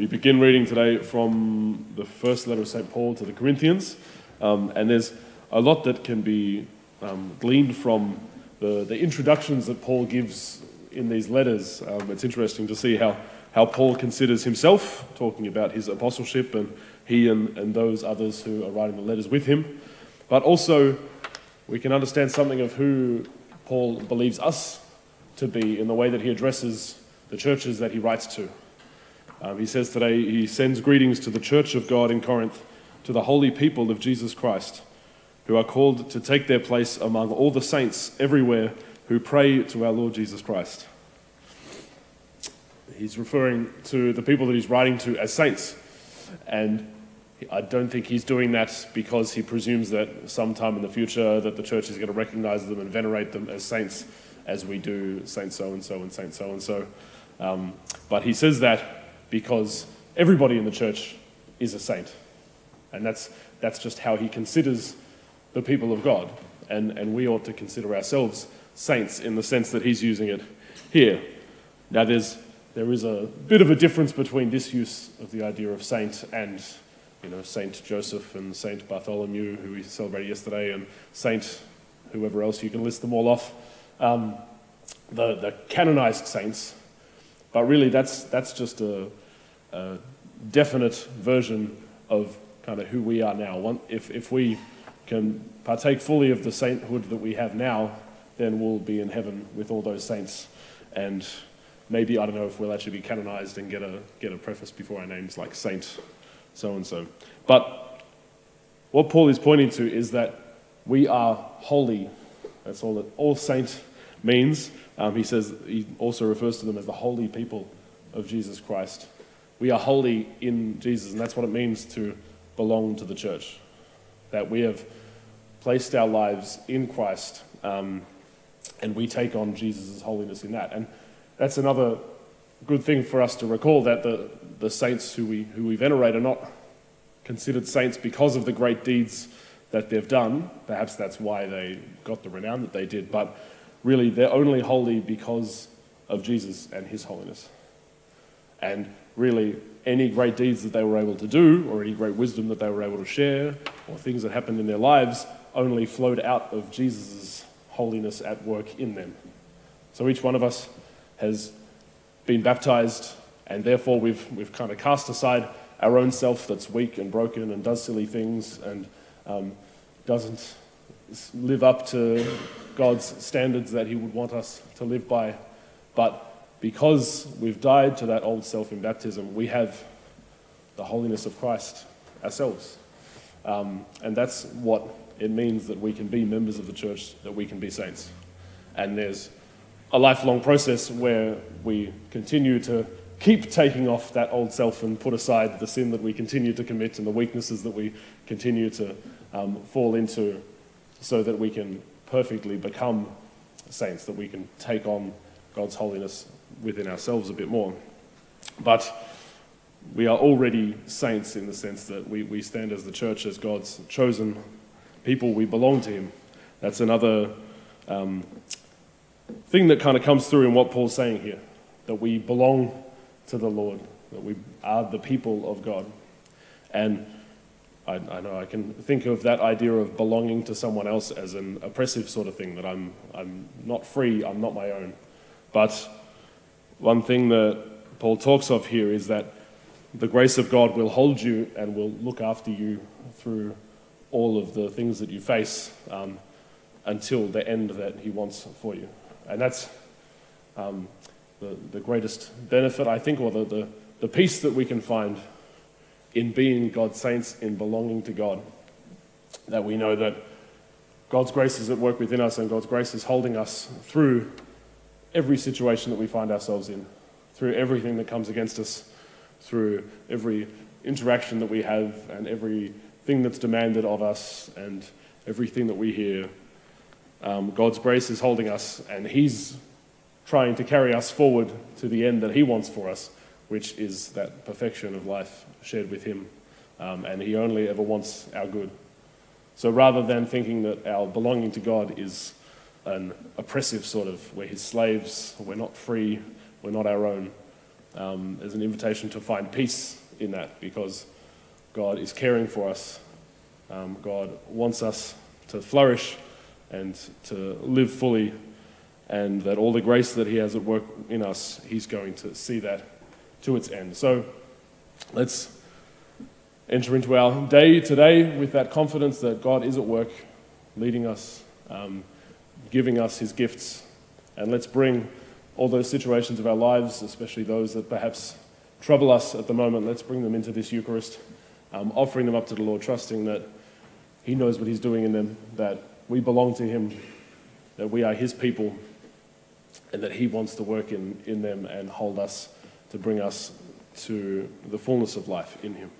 We begin reading today from the first letter of St. Paul to the Corinthians, um, and there's a lot that can be um, gleaned from the, the introductions that Paul gives in these letters. Um, it's interesting to see how, how Paul considers himself, talking about his apostleship and he and, and those others who are writing the letters with him. But also, we can understand something of who Paul believes us to be in the way that he addresses the churches that he writes to. Um, he says today he sends greetings to the church of God in Corinth, to the holy people of Jesus Christ, who are called to take their place among all the saints everywhere who pray to our Lord Jesus Christ. He's referring to the people that he's writing to as saints. And I don't think he's doing that because he presumes that sometime in the future that the church is going to recognize them and venerate them as saints as we do Saint so and so and Saint so and so. But he says that because everybody in the church is a saint. And that's, that's just how he considers the people of God. And, and we ought to consider ourselves saints in the sense that he's using it here. Now, there's, there is a bit of a difference between this use of the idea of saint and you know, Saint Joseph and Saint Bartholomew, who we celebrated yesterday, and Saint whoever else, you can list them all off. Um, the, the canonized saints, but really that's, that's just a, a definite version of kind of who we are now. One, if, if we can partake fully of the sainthood that we have now, then we'll be in heaven with all those saints. And maybe, I don't know if we'll actually be canonized and get a, get a preface before our names like Saint so and so. But what Paul is pointing to is that we are holy. That's all that all saint means. Um, he says he also refers to them as the holy people of Jesus Christ. We are holy in Jesus, and that's what it means to belong to the church. That we have placed our lives in Christ, um, and we take on Jesus' holiness in that. And that's another good thing for us to recall that the, the saints who we, who we venerate are not considered saints because of the great deeds that they've done. Perhaps that's why they got the renown that they did, but really they're only holy because of Jesus and his holiness. And really, any great deeds that they were able to do, or any great wisdom that they were able to share, or things that happened in their lives, only flowed out of Jesus' holiness at work in them. So each one of us has been baptized, and therefore we've, we've kind of cast aside our own self that's weak and broken and does silly things and um, doesn't live up to God's standards that He would want us to live by. But because we've died to that old self in baptism, we have the holiness of Christ ourselves. Um, and that's what it means that we can be members of the church, that we can be saints. And there's a lifelong process where we continue to keep taking off that old self and put aside the sin that we continue to commit and the weaknesses that we continue to um, fall into so that we can perfectly become saints, that we can take on God's holiness within ourselves a bit more. But we are already saints in the sense that we, we stand as the church, as God's chosen people. We belong to Him. That's another um, thing that kind of comes through in what Paul's saying here that we belong to the Lord, that we are the people of God. And I, I, know I can think of that idea of belonging to someone else as an oppressive sort of thing, that I'm, I'm not free, I'm not my own. But one thing that Paul talks of here is that the grace of God will hold you and will look after you through all of the things that you face um, until the end that He wants for you. And that's um, the, the greatest benefit, I think, or the, the, the peace that we can find in being God's saints, in belonging to God. That we know that God's grace is at work within us and God's grace is holding us through every situation that we find ourselves in, through everything that comes against us, through every interaction that we have, and everything that's demanded of us, and everything that we hear. Um, God's grace is holding us, and He's trying to carry us forward to the end that He wants for us, which is that perfection of life shared with Him. Um, and He only ever wants our good. So rather than thinking that our belonging to God is an oppressive sort of, we're his slaves, we're not free, we're not our own, um, as an invitation to find peace in that because God is caring for us. Um, God wants us to flourish and to live fully, and that all the grace that He has at work in us, He's going to see that to its end. So let's enter into our day today with that confidence that God is at work, leading us, um, giving us His gifts, and let's bring all those situations of our lives, especially those that perhaps trouble us at the moment, let's bring them into this Eucharist, um, offering them up to the Lord, trusting that He knows what He's doing in them, that we belong to Him, that we are His people, and that He wants to work in, in them and hold us to bring us to the fullness of life in Him.